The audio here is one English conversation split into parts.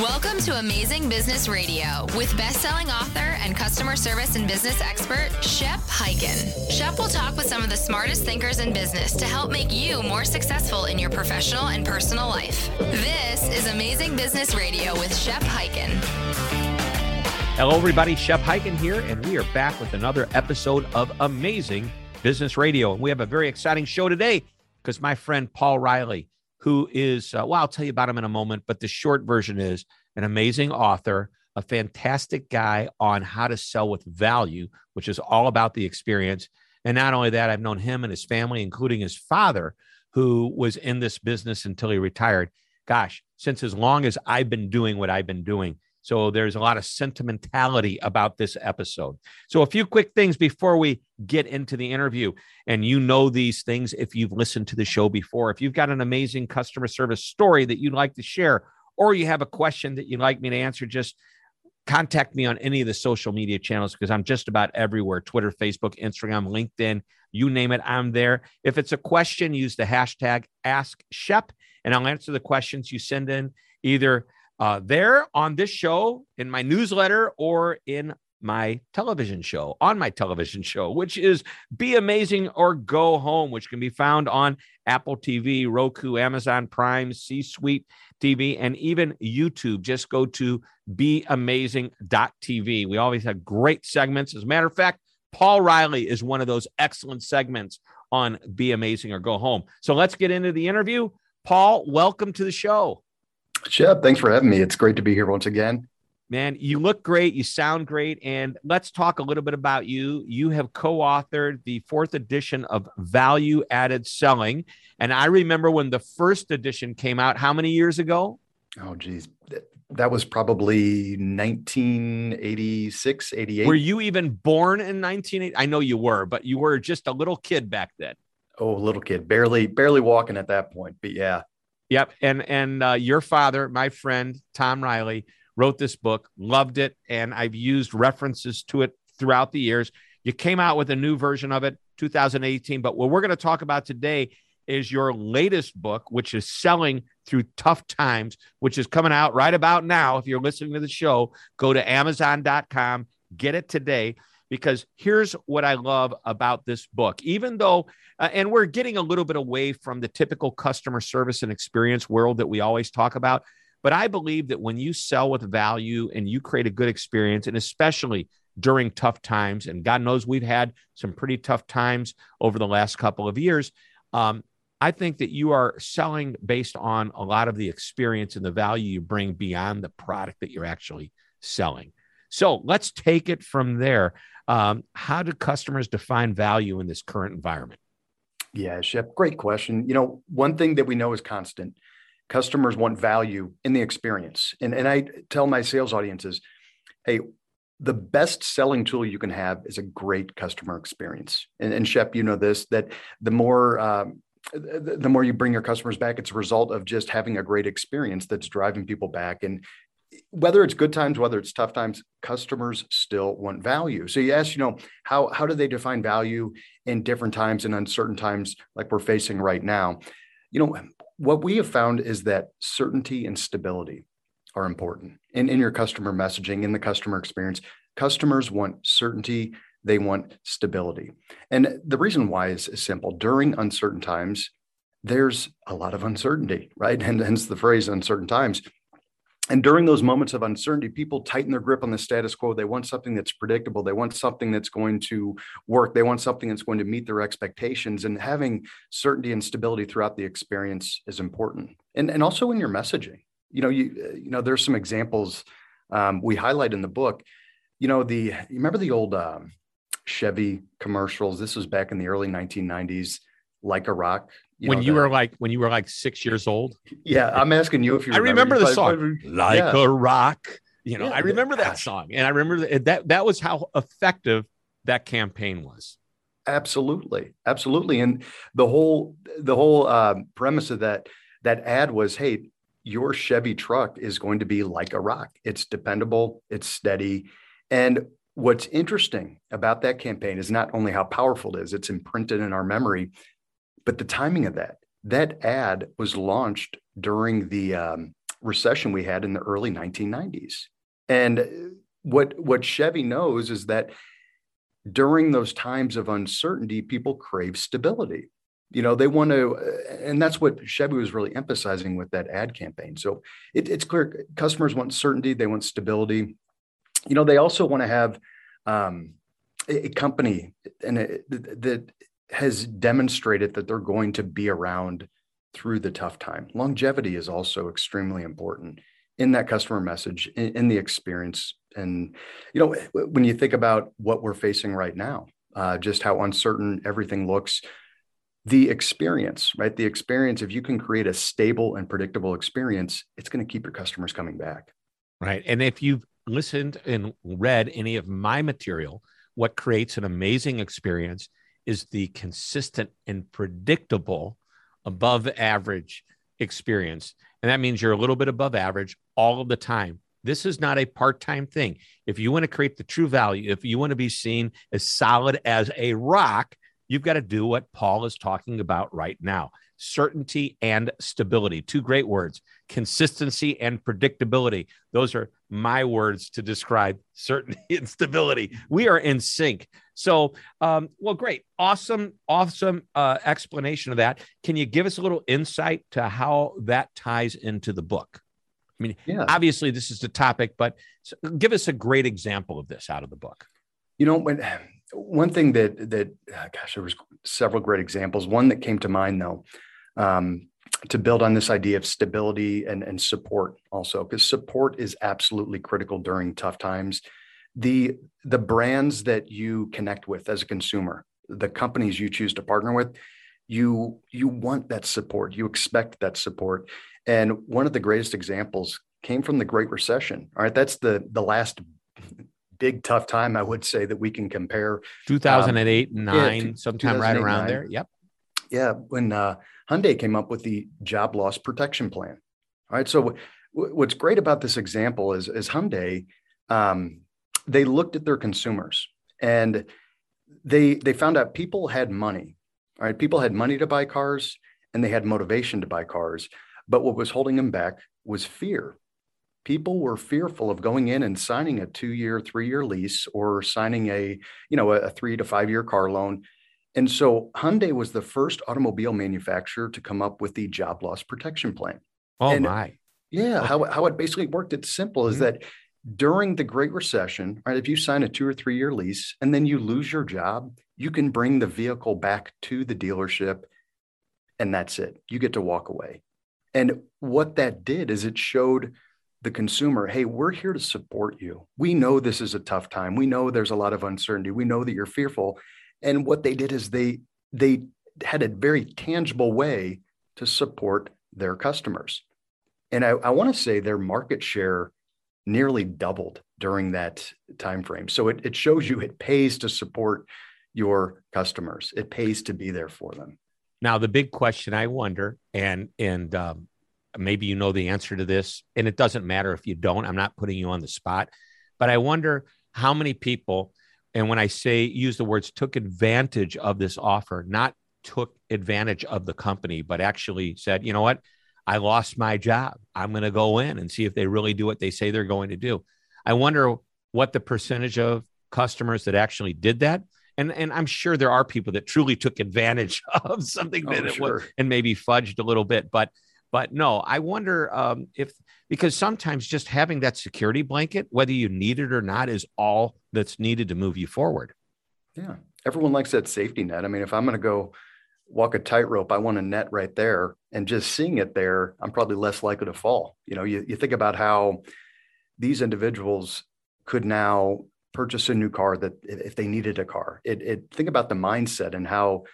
Welcome to Amazing Business Radio with best-selling author and customer service and business expert Shep Hyken. Shep will talk with some of the smartest thinkers in business to help make you more successful in your professional and personal life. This is Amazing Business Radio with Shep Hyken. Hello, everybody. Shep Hyken here, and we are back with another episode of Amazing Business Radio. And we have a very exciting show today because my friend Paul Reilly who is, uh, well, I'll tell you about him in a moment, but the short version is an amazing author, a fantastic guy on how to sell with value, which is all about the experience. And not only that, I've known him and his family, including his father, who was in this business until he retired. Gosh, since as long as I've been doing what I've been doing. So there's a lot of sentimentality about this episode. So a few quick things before we get into the interview. And you know these things if you've listened to the show before. If you've got an amazing customer service story that you'd like to share, or you have a question that you'd like me to answer, just contact me on any of the social media channels because I'm just about everywhere Twitter, Facebook, Instagram, LinkedIn, you name it, I'm there. If it's a question, use the hashtag Ask Shep, and I'll answer the questions you send in either uh, there on this show, in my newsletter, or in my television show, on my television show, which is Be Amazing or Go Home, which can be found on Apple TV, Roku, Amazon Prime, C Suite TV, and even YouTube. Just go to beamazing.tv. We always have great segments. As a matter of fact, Paul Reilly is one of those excellent segments on Be Amazing or Go Home. So let's get into the interview. Paul, welcome to the show. Shep, thanks for having me. It's great to be here once again. Man, you look great. You sound great. And let's talk a little bit about you. You have co authored the fourth edition of Value Added Selling. And I remember when the first edition came out, how many years ago? Oh, geez. That was probably 1986, 88. Were you even born in 1980? I know you were, but you were just a little kid back then. Oh, little kid, barely, barely walking at that point. But yeah. Yep. And, and uh, your father, my friend, Tom Reilly, wrote this book, loved it, and I've used references to it throughout the years. You came out with a new version of it 2018, but what we're going to talk about today is your latest book, which is Selling Through Tough Times, which is coming out right about now. If you're listening to the show, go to Amazon.com, get it today. Because here's what I love about this book. Even though, uh, and we're getting a little bit away from the typical customer service and experience world that we always talk about, but I believe that when you sell with value and you create a good experience, and especially during tough times, and God knows we've had some pretty tough times over the last couple of years, um, I think that you are selling based on a lot of the experience and the value you bring beyond the product that you're actually selling. So let's take it from there. Um, how do customers define value in this current environment? Yeah, Shep, great question. You know, one thing that we know is constant customers want value in the experience. And, and I tell my sales audiences, hey, the best selling tool you can have is a great customer experience. And, and Shep, you know this, that the more um, the more you bring your customers back, it's a result of just having a great experience that's driving people back. And whether it's good times, whether it's tough times, customers still want value. So you ask, you know, how how do they define value in different times and uncertain times like we're facing right now? You know, what we have found is that certainty and stability are important in, in your customer messaging, in the customer experience. Customers want certainty, they want stability. And the reason why is, is simple. During uncertain times, there's a lot of uncertainty, right? And hence the phrase uncertain times. And during those moments of uncertainty, people tighten their grip on the status quo. They want something that's predictable. They want something that's going to work. They want something that's going to meet their expectations. And having certainty and stability throughout the experience is important. And, and also in your messaging. You know, you, you know, there's some examples um, we highlight in the book. You know, the you remember the old um, Chevy commercials? This was back in the early 1990s, like a rock You when know, you the- were like when you were like six years old. yeah, I'm asking you if you. I remember the song, like yeah. a rock. You know, Yeah, I remember that song, and I remember that that, that was how effective that campaign was. Absolutely, absolutely, and the whole the whole um, premise of that that ad was, hey, your Chevy truck is going to be like a rock. It's dependable, it's steady, and what's interesting about that campaign is not only how powerful it is; it's imprinted in our memory, but the timing of that. That ad was launched during the um, recession we had in the early 1990s, and what what Chevy knows is that during those times of uncertainty, people crave stability. You know, they want to, and that's what Chevy was really emphasizing with that ad campaign. So it, it's clear customers want certainty, they want stability. You know, they also want to have um, a, a company and that has demonstrated that they're going to be around through the tough time. Longevity is also extremely important in that customer message, in, in the experience. And, you know, when you think about what we're facing right now, uh, just how uncertain everything looks, the experience, right? The experience, if you can create a stable and predictable experience, it's going to keep your customers coming back. Right. And if you've listened and read any of my material, what creates an amazing experience is the consistent and predictable above average experience. And that means you're a little bit above average all of the time. This is not a part time thing. If you want to create the true value, if you want to be seen as solid as a rock, you've got to do what Paul is talking about right now certainty and stability. Two great words consistency and predictability. Those are my words to describe certainty and stability. We are in sync. So, um, well, great. Awesome, awesome uh, explanation of that. Can you give us a little insight to how that ties into the book? I mean, Yeah. obviously, this is the topic, but give us a great example of this out of the book. You know, when one thing that that uh, gosh, there was several great examples. One that came to mind though, um, to build on this idea of stability and and support also, because support is absolutely critical during tough times. The the brands that you connect with as a consumer, the companies you choose to partner with, you you want that support. You expect that support. And one of the greatest examples came from the Great Recession. All right, that's the the last big tough time I would say that we can compare 2008, nine, two- sometime right around nine. there. Yep. yeah, when uh, Hyundai came up with the job loss protection plan. All right. So, w- what's great about this example is, is Hyundai, um, they looked at their consumers and they they found out people had money. All right, people had money to buy cars and they had motivation to buy cars, but what was holding them back was fear. People were fearful of going in and signing a two-year, three-year lease or signing a, you know, a, a three to five-year car loan and so Hyundai was the first automobile manufacturer to come up with the job loss protection plan. Oh, And- my. Yeah, how, how it basically worked, it's simple is Mhm. that during the Great Recession, right, if you sign a two or three year lease and then you lose your job, you can bring the vehicle back to the dealership and that's it. You get to walk away. And what that did is it showed the consumer, hey, we're here to support you. We know this is a tough time. We know there's a lot of uncertainty. We know that you're fearful. And what they did is they they had a very tangible way to support their customers. And I, I want to say their market share nearly doubled during that time frame. So it, it shows you it pays to support your customers. It pays to be there for them. Now, the big question I wonder, and and um, maybe you know the answer to this, and it doesn't matter if you don't. I'm not putting you on the spot, but I wonder how many people, and when I say use the words took advantage of this offer, not took advantage of the company, but actually said, you know what, I lost my job. I'm going to go in and see if they really do what they say they're going to do. I wonder what the percentage of customers that actually did that. And, and I'm sure there are people that truly took advantage of something Oh, that it was and maybe fudged a little bit. But but no, I wonder um, if because sometimes just having that security blanket, whether you need it or not, is all that's needed to move you forward. Yeah. Everyone likes that safety net. I mean, if I'm going to go walk a tightrope, I want a net right there. And just seeing it there, I'm probably less likely to fall. You know, you, you think about how these individuals could now purchase a new car that if they needed a car, it, it think about the mindset and how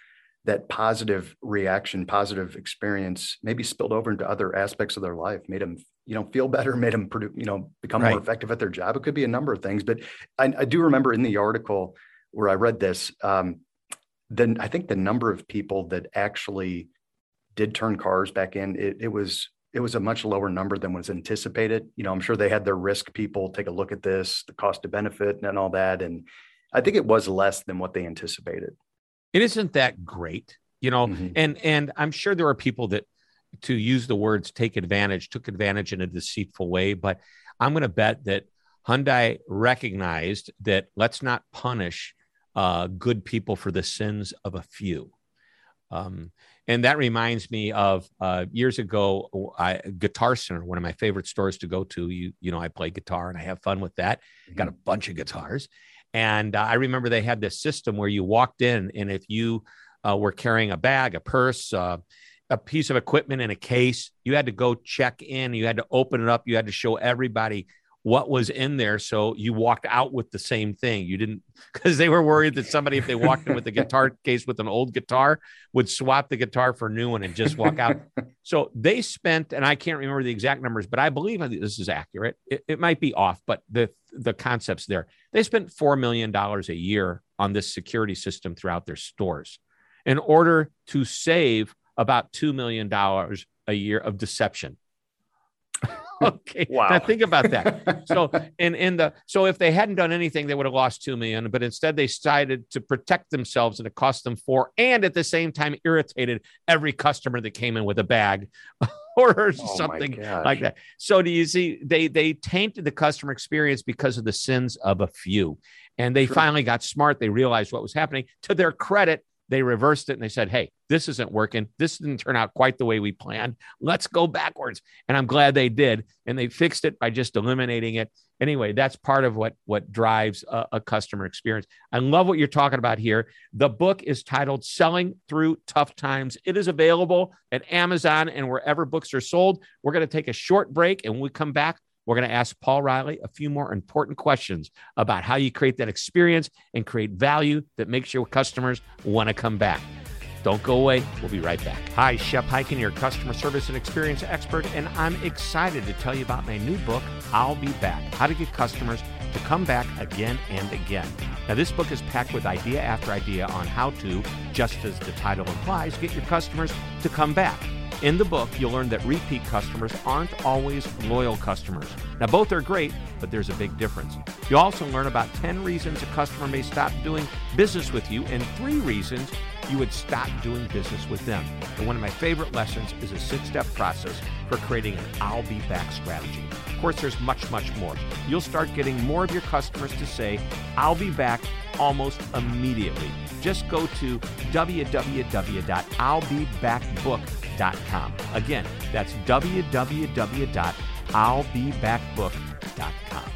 that positive reaction, positive experience, maybe spilled over into other aspects of their life, made them, you know, feel better, made them, produce, you know, become right. more effective at their job. It could be a number of things, but I, I do remember in the article where I read this, um, then I think the number of people that actually did turn cars back in, it, it was it was a much lower number than was anticipated. You know, I'm sure they had their risk people take a look at this, the cost to benefit and all that. And I think it was less than what they anticipated. It isn't that great, you know, mm-hmm. and and I'm sure there are people that to use the words take advantage, took advantage in a deceitful way, but I'm going to bet that Hyundai recognized that let's not punish uh, good people for the sins of a few. Um, and that reminds me of uh, years ago, I, Guitar Center, one of my favorite stores to go to. You, you know, I play guitar and I have fun with that. Mm-hmm. Got a bunch of guitars. And uh, I remember they had this system where you walked in, and if you uh, were carrying a bag, a purse, uh, a piece of equipment in a case, you had to go check in. You had to open it up. You had to show everybody what was in there. So you walked out with the same thing. You didn't because they were worried that somebody, if they walked in with a guitar case with an old guitar, would swap the guitar for a new one and just walk out. so they spent, and I can't remember the exact numbers, but I believe this is accurate. It, it might be off, but the the concepts there. They spent four million dollars a year on this security system throughout their stores in order to save about two million dollars a year of deception. okay. Wow. Now think about that. So in in the so if they hadn't done anything, they would have lost two million. But instead, they decided to protect themselves, and it cost them four, and at the same time irritated every customer that came in with a bag. or oh something like that. So do you see they they tainted the customer experience because of the sins of a few. And they sure. finally got smart. They realized what was happening. To their credit, they reversed it and they said, Hey, this isn't working. This didn't turn out quite the way we planned. Let's go backwards. And I'm glad they did. And they fixed it by just eliminating it. Anyway, that's part of what, what drives a, a customer experience. I love what you're talking about here. The book is titled Selling Through Tough Times. It is available at Amazon and wherever books are sold. We're going to take a short break and when we come back, we're going to ask Paul Reilly a few more important questions about how you create that experience and create value that makes your customers want to come back. Don't go away. We'll be right back. Hi, Shep Hyken, your customer service and experience expert, and I'm excited to tell you about my new book, I'll Be Back How to Get Customers to Come Back Again and Again. Now, this book is packed with idea after idea on how to, just as the title implies, get your customers to come back. In the book, you'll learn that repeat customers aren't always loyal customers. Now, both are great, but there's a big difference. You'll also learn about 10 reasons a customer may stop doing business with you and three reasons you would stop doing business with them. And one of my favorite lessons is a six step process for creating an I'll be back strategy. Of course, there's much, much more. You'll start getting more of your customers to say, I'll be back almost immediately. Just go to www.illbebackbook.com. Again, that's www.illbebackbook.com.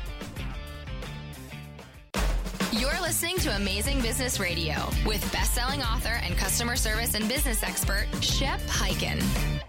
listening to Amazing Business Radio with best-selling author and customer service and business expert Shep Hyken.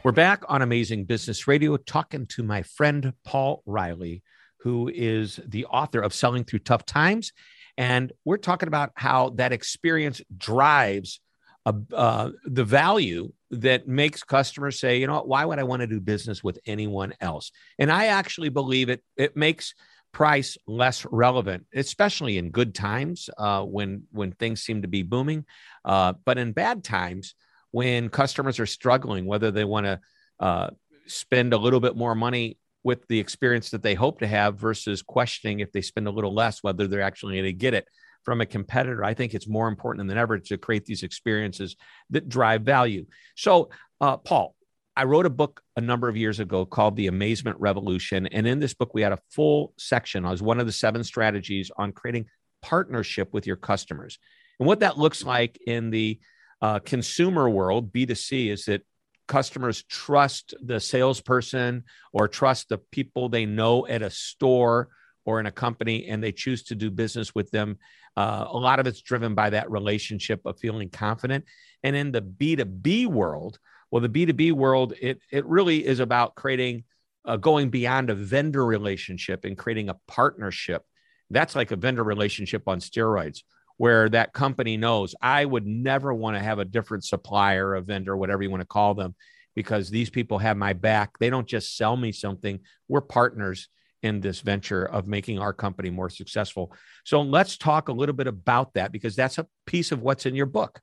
We're back on Amazing Business Radio talking to my friend Paul Reilly, who is the author of Selling Through Tough Times, and we're talking about how that experience drives uh, uh, the value that makes customers say, you know why would I want to do business with anyone else? And I actually believe it. It makes price less relevant, especially in good times uh, when when things seem to be booming. Uh, but in bad times, when customers are struggling, whether they want to uh, spend a little bit more money with the experience that they hope to have versus questioning if they spend a little less, whether they're actually going to get it from a competitor. I think it's more important than ever to create these experiences that drive value. So, uh, Paul, I wrote a book a number of years ago called The Amazement Revolution. And in this book, we had a full section as one of the seven strategies on creating partnership with your customers. And what that looks like in the uh, consumer world, B2C, is that customers trust the salesperson or trust the people they know at a store or in a company and they choose to do business with them. Uh, a lot of it's driven by that relationship of feeling confident. And in the B2B world, well, the B2B world, it, it really is about creating, uh, going beyond a vendor relationship and creating a partnership. That's like a vendor relationship on steroids where that company knows I would never want to have a different supplier, a vendor, whatever you want to call them, because these people have my back. They don't just sell me something, we're partners in this venture of making our company more successful. So let's talk a little bit about that because that's a piece of what's in your book.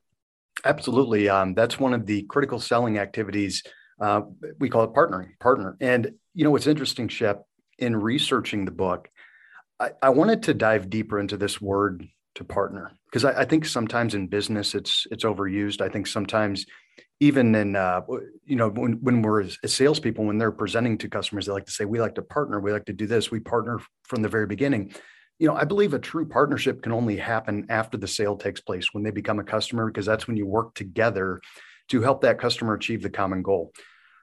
Absolutely. Um, that's one of the critical selling activities. Uh, we call it partnering, partner. And, you know, what's interesting, Shep, in researching the book, I, I wanted to dive deeper into this word to partner because I, I, think sometimes in business it's it's overused. I think sometimes even in uh, you know when when we're as, as salespeople when they're presenting to customers they like to say we like to partner we like to do this we partner from the very beginning. You know I believe a true partnership can only happen after the sale takes place when they become a customer because that's when you work together to help that customer achieve the common goal.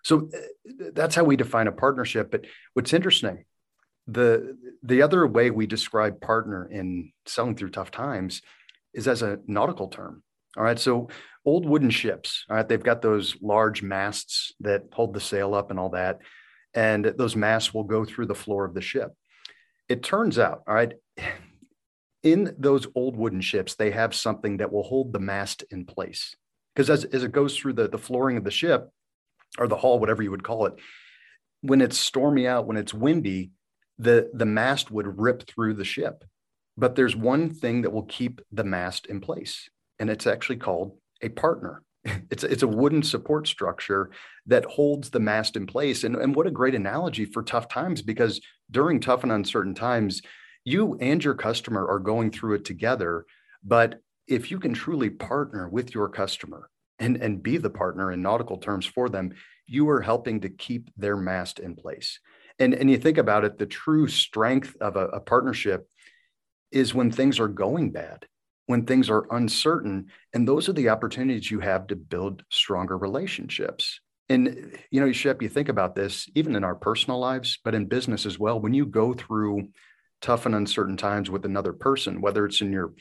So uh, that's how we define a partnership. But what's interesting the the other way we describe partner in selling through tough times is as a nautical term. All right. So old wooden ships, all right, they've got those large masts that hold the sail up and all that. And those masts will go through the floor of the ship. It turns out, all right, in those old wooden ships, they have something that will hold the mast in place. Because as, as it goes through the, the flooring of the ship or the hull, whatever you would call it, when it's stormy out, when it's windy, the the mast would rip through the ship. But there's one thing that will keep the mast in place and it's actually called a partner. It's it's a wooden support structure that holds the mast in place. And, and what a great analogy for tough times because during tough and uncertain times you and your customer are going through it together but if you can truly partner with your customer and, and be the partner in nautical terms for them you are helping to keep their mast in place. And and you think about it the true strength of a, a partnership is when things are going bad when things are uncertain and those are the opportunities you have to build stronger relationships. And you know shep you think about this even in our personal lives but in business as well when you go through tough and uncertain times with another person whether it's in your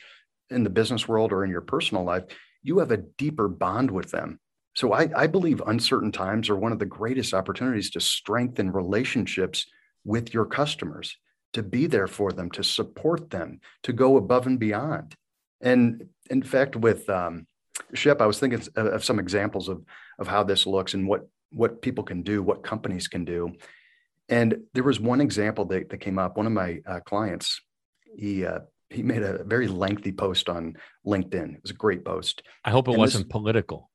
in the business world or in your personal life you have a deeper bond with them so I, I believe uncertain times are one of the greatest opportunities to strengthen relationships with your customers, to be there for them, to support them, to go above and beyond. And in fact, with um, Shep, I was thinking of some examples of of how this looks and what what people can do, what companies can do. And there was one example that, that came up. One of my uh, clients, he uh, he made a very lengthy post on LinkedIn. It was a great post. I hope it and wasn't this, political.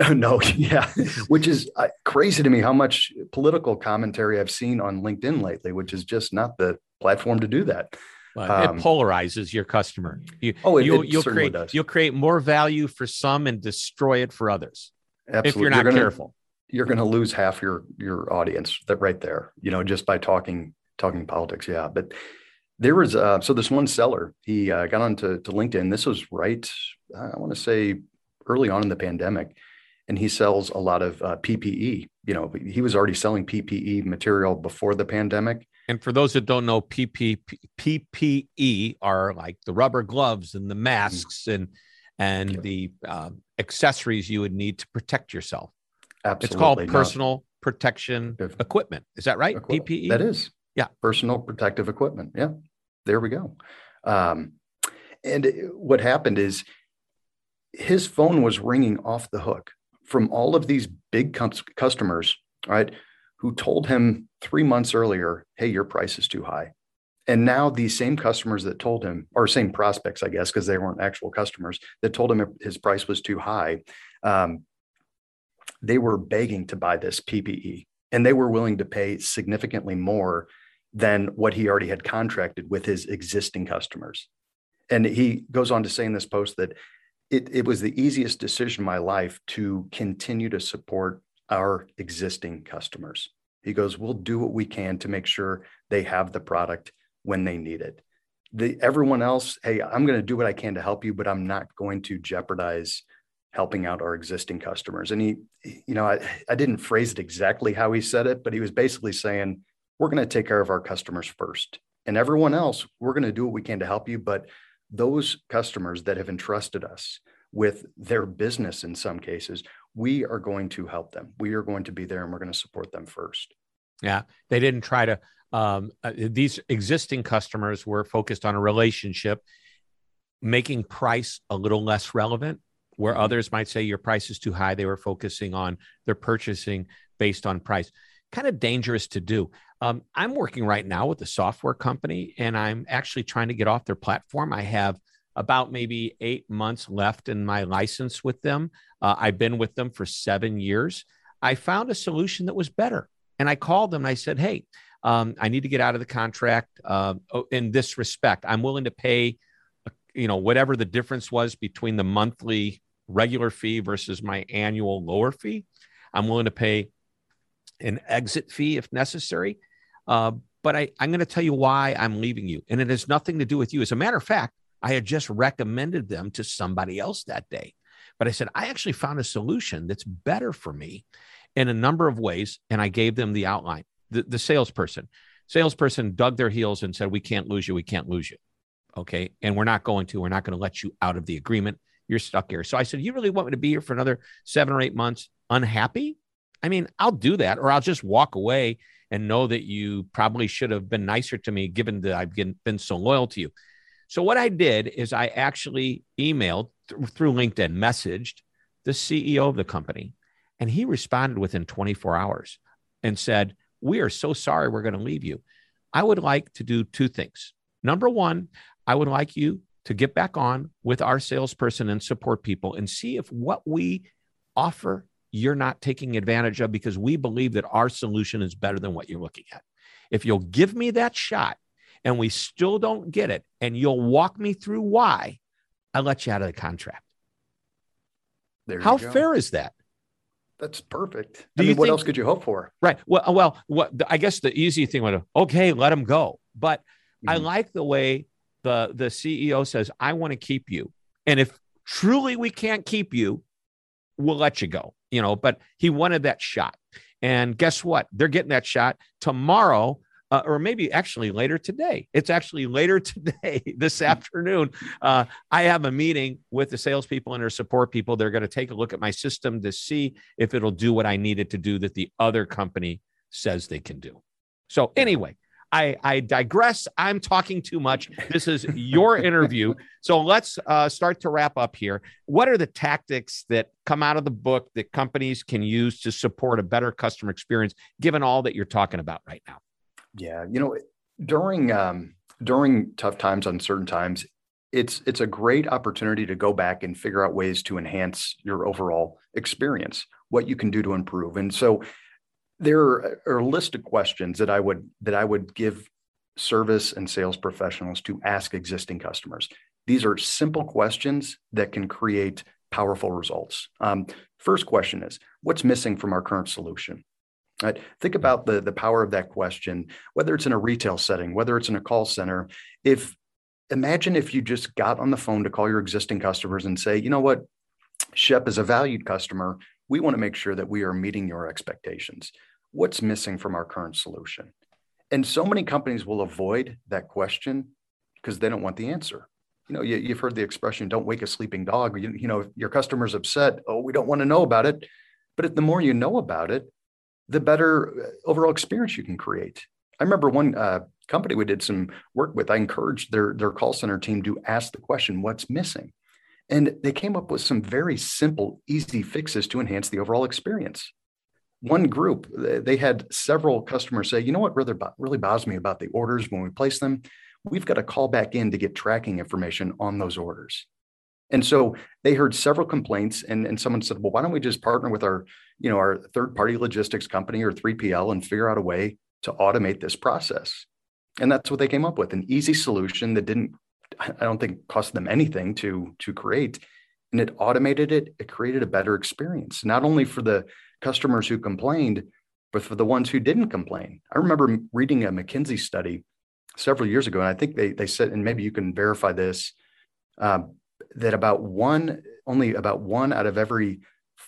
no, yeah, which is uh, crazy to me how much political commentary I've seen on LinkedIn lately, which is just not the platform to do that. Well, um, it polarizes your customer. You, oh, it, you, will create does. you'll create more value for some and destroy it for others. Absolutely. If you're not you're gonna, careful, you're going to lose half your your audience that right there. You know, just by talking talking politics. Yeah, but there was uh, so this one seller he uh, got onto to LinkedIn. This was right, I want to say early on in the pandemic and he sells a lot of uh, PPE. You know, he was already selling PPE material before the pandemic. And for those that don't know, PP, PPE are like the rubber gloves and the masks and and yeah. the uh, accessories you would need to protect yourself. Absolutely, it's called personal no. protection equipment. Is that right? Equip- PPE. That is. Yeah, personal protective equipment. Yeah, there we go. Um, and what happened is his phone was ringing off the hook from all of these big customers, right, who told him three months earlier, hey, your price is too high. And now these same customers that told him, or same prospects, I guess, because they weren't actual customers, that told him his price was too high, um, they were begging to buy this PPE and they were willing to pay significantly more than what he already had contracted with his existing customers. And he goes on to say in this post that it, it was the easiest decision in my life to continue to support our existing customers. He goes, We'll do what we can to make sure they have the product when they need it. The, everyone else, hey, I'm going to do what I can to help you, but I'm not going to jeopardize helping out our existing customers. And he, you know, I, I didn't phrase it exactly how he said it, but he was basically saying, we're going to take care of our customers first. And everyone else, we're going to do what we can to help you, but those customers that have entrusted us with their business in some cases, we are going to help them. We are going to be there and we're going to support them first. Yeah. They didn't try to, um, uh, these existing customers were focused on a relationship. making price a little less relevant, where Mhm. others might say your price is too high. They were focusing on their purchasing based on price. Kind of dangerous to do. Um, I'm working right now with a software company, and I'm actually trying to get off their platform. I have about maybe eight months left in my license with them. Uh, I've been with them for seven years. I found a solution that was better. And I called them and I said, Hey, um, I need to get out of the contract uh, in this respect. I'm willing to pay, uh, you know, whatever the difference was between the monthly regular fee versus my annual lower fee. I'm willing to pay an exit fee if necessary. Uh, but I, I'm going to tell you why I'm leaving you. And it has nothing to do with you. As a matter of fact, I had just recommended them to somebody else that day. But I said, I actually found a solution that's better for me in a number of ways. And I gave them the outline. The, the salesperson, salesperson dug their heels and said, We can't lose you. We can't lose you. Okay. And we're not going to. We're not going to let you out of the agreement. You're stuck here. So I said, You really want me to be here for another seven or eight months unhappy? I mean, I'll do that, or I'll just walk away and know that you probably should have been nicer to me given that I've been so loyal to you. So what I did is I actually emailed th- through LinkedIn, messaged the CEO of the company, and he responded within 24 hours and said, "We are so sorry we're going to leave you. I would like to do two things. Number one, I would like you to get back on with our salesperson and support people and see if what we offer you're not taking advantage of because we believe that our solution is better than what you're looking at. If you'll give me that shot, and we still don't get it, and you'll walk me through why, I'll let you out of the contract. There How you go. fair is that? That's perfect. Do I mean, what else could you hope for? Right. Well, well, what I guess the easy thing would have, okay, let them go. But I Mhm. like the way the the CEO says, I want to keep you. And if truly we can't keep you, we'll let you go. You know, but he wanted that shot. And guess what? They're getting that shot tomorrow. Uh, or maybe actually later today. It's actually later today, this afternoon. Uh, I have a meeting with the salespeople and their support people. They're going to take a look at my system to see if it'll do what I need it to do that the other company says they can do. So, anyway, I, I digress. I'm talking too much. This is your interview. So, let's uh, start to wrap up here. What are the tactics that come out of the book that companies can use to support a better customer experience, given all that you're talking about right now? Yeah, you know, during um, during tough times, uncertain times, it's it's a great opportunity to go back and figure out ways to enhance your overall experience, what you can do to improve. And so, there are a list of questions that I would that I would give service and sales professionals to ask existing customers. These are simple questions that can create powerful results. Um, first question is, what's missing from our current solution? Right. Think about the, the power of that question, whether it's in a retail setting, whether it's in a call center. If imagine if you just got on the phone to call your existing customers and say, you know what, Shep is a valued customer. We want to make sure that we are meeting your expectations. What's missing from our current solution? And so many companies will avoid that question because they don't want the answer. You know, you, have heard the expression, don't wake a sleeping dog. You, you know, your customer's upset, oh, we don't want to know about it. But the more you know about it, the better overall experience you can create. I remember one uh, company we did some work with. I encouraged their their call center team to ask the question, "What's missing?" And they came up with some very simple, easy fixes to enhance the overall experience. One group, they had several customers say, "You know what really really bothers me about the orders when we place them? We've got to call back in to get tracking information on those orders." And so they heard several complaints, and, and someone said, "Well, why don't we just partner with our, you know, our third-party logistics company or 3PL and figure out a way to automate this process?" And that's what they came up with: an easy solution that didn't, I don't think, cost them anything to to create, and it automated it. It created a better experience, not only for the customers who complained, but for the ones who didn't complain. I remember reading a McKinsey study several years ago, and I think they they said, and maybe you can verify this. Um, that about one, only about one out of every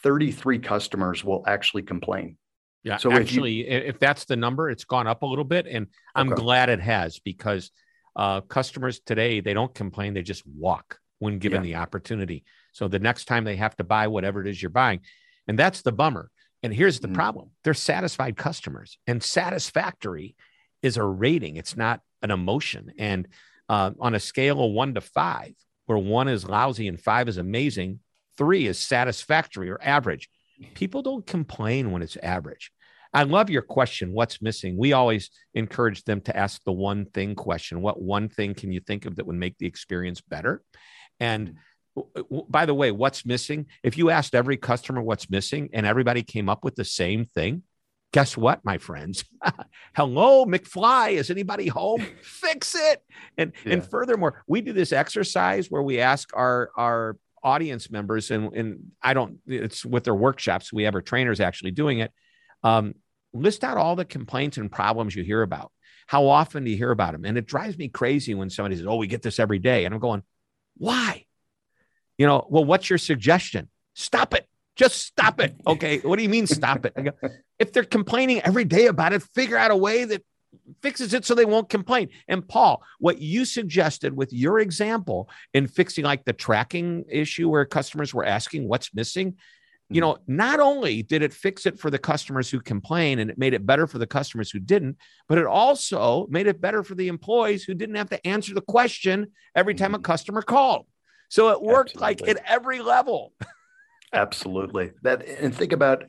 33 customers will actually complain. Yeah. So So if you- actually, if, that's the number, it's gone up a little bit. And I'm Okay. glad it has because uh, customers today, they don't complain. They just walk when given the opportunity. So the next time they have to buy whatever it is you're buying. And that's the bummer. And here's the Mhm. problem they're satisfied customers, and satisfactory is a rating, it's not an emotion. And uh, on a scale of one to five, where one is lousy and five is amazing, three is satisfactory or average. People don't complain when it's average. I love your question. What's missing? We always encourage them to ask the one thing question. What one thing can you think of that would make the experience better? And by the way, what's missing? If you asked every customer what's missing and everybody came up with the same thing, guess what, my friends? Hello, McFly. Is anybody home? Fix it. And yeah. and furthermore, we do this exercise where we ask our our audience members, and and I don't. It's with their workshops. We have our trainers actually doing it. Um, list out all the complaints and problems you hear about. How often do you hear about them? And it drives me crazy when somebody says, "Oh, we get this every day," and I'm going, "Why?" You know, well, what's your suggestion? Stop it. Just stop it. Okay. What do you mean stop it? Go, if they're complaining every day about it, figure out a way that fixes it so they won't complain. And Paul, what you suggested with your example in fixing like the tracking issue where customers were asking what's missing, you know, not only did it fix it for the customers who complain and it made it better for the customers who didn't, but it also made it better for the employees who didn't have to answer the question every time a mm-hmm. customer called. So it worked Absolutely. like at every level. Absolutely. That and think about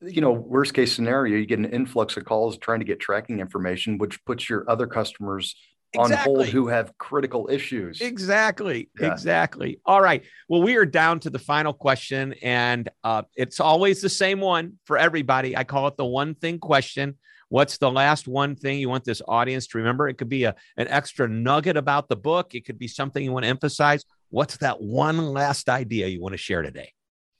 you know, worst case scenario, you get an influx of calls trying to get tracking information, which puts your other customers exactly. on hold who have critical issues. Exactly. Yeah. Exactly. All right. Well, we are down to the final question, and uh, it's always the same one for everybody. I call it the one thing question. What's the last one thing you want this audience to remember? It could be a, an extra nugget about the book. It could be something you want to emphasize. What's that one last idea you want to share today?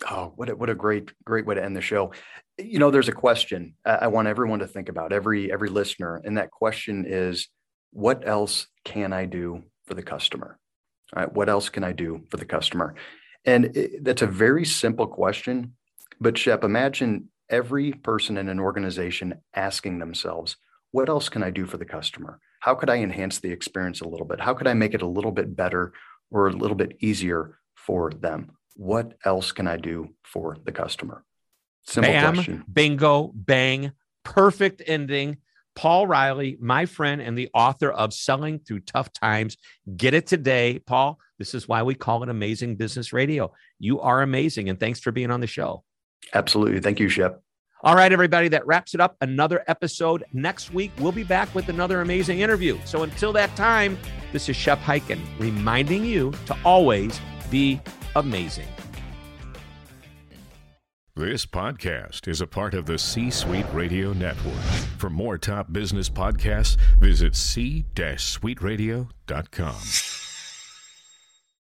Oh, what a, what a great great way to end the show. You know, there's a question I want everyone to think about every every listener, and that question is, what else can I do for the customer? All right, what else can I do for the customer? And it, that's a very simple question, but Shep, imagine every person in an organization asking themselves, what else can I do for the customer? How could I enhance the experience a little bit? How could I make it a little bit better or a little bit easier for them? What else can I do for the customer? Simple Bam, question. Bingo, bang, perfect ending. Paul Reilly, my friend and the author of Selling Through Tough Times. Get it today, Paul. This is why we call it Amazing Business Radio. You are amazing, and thanks for being on the show. Absolutely. Thank you, Shep. All right, everybody, that wraps it up. Another episode next week. We'll be back with another amazing interview. So until that time, this is Shep Hyken reminding you to always be amazing. This podcast is a part of the C Suite Radio Network. For more top business podcasts, visit c-suiteradio.com.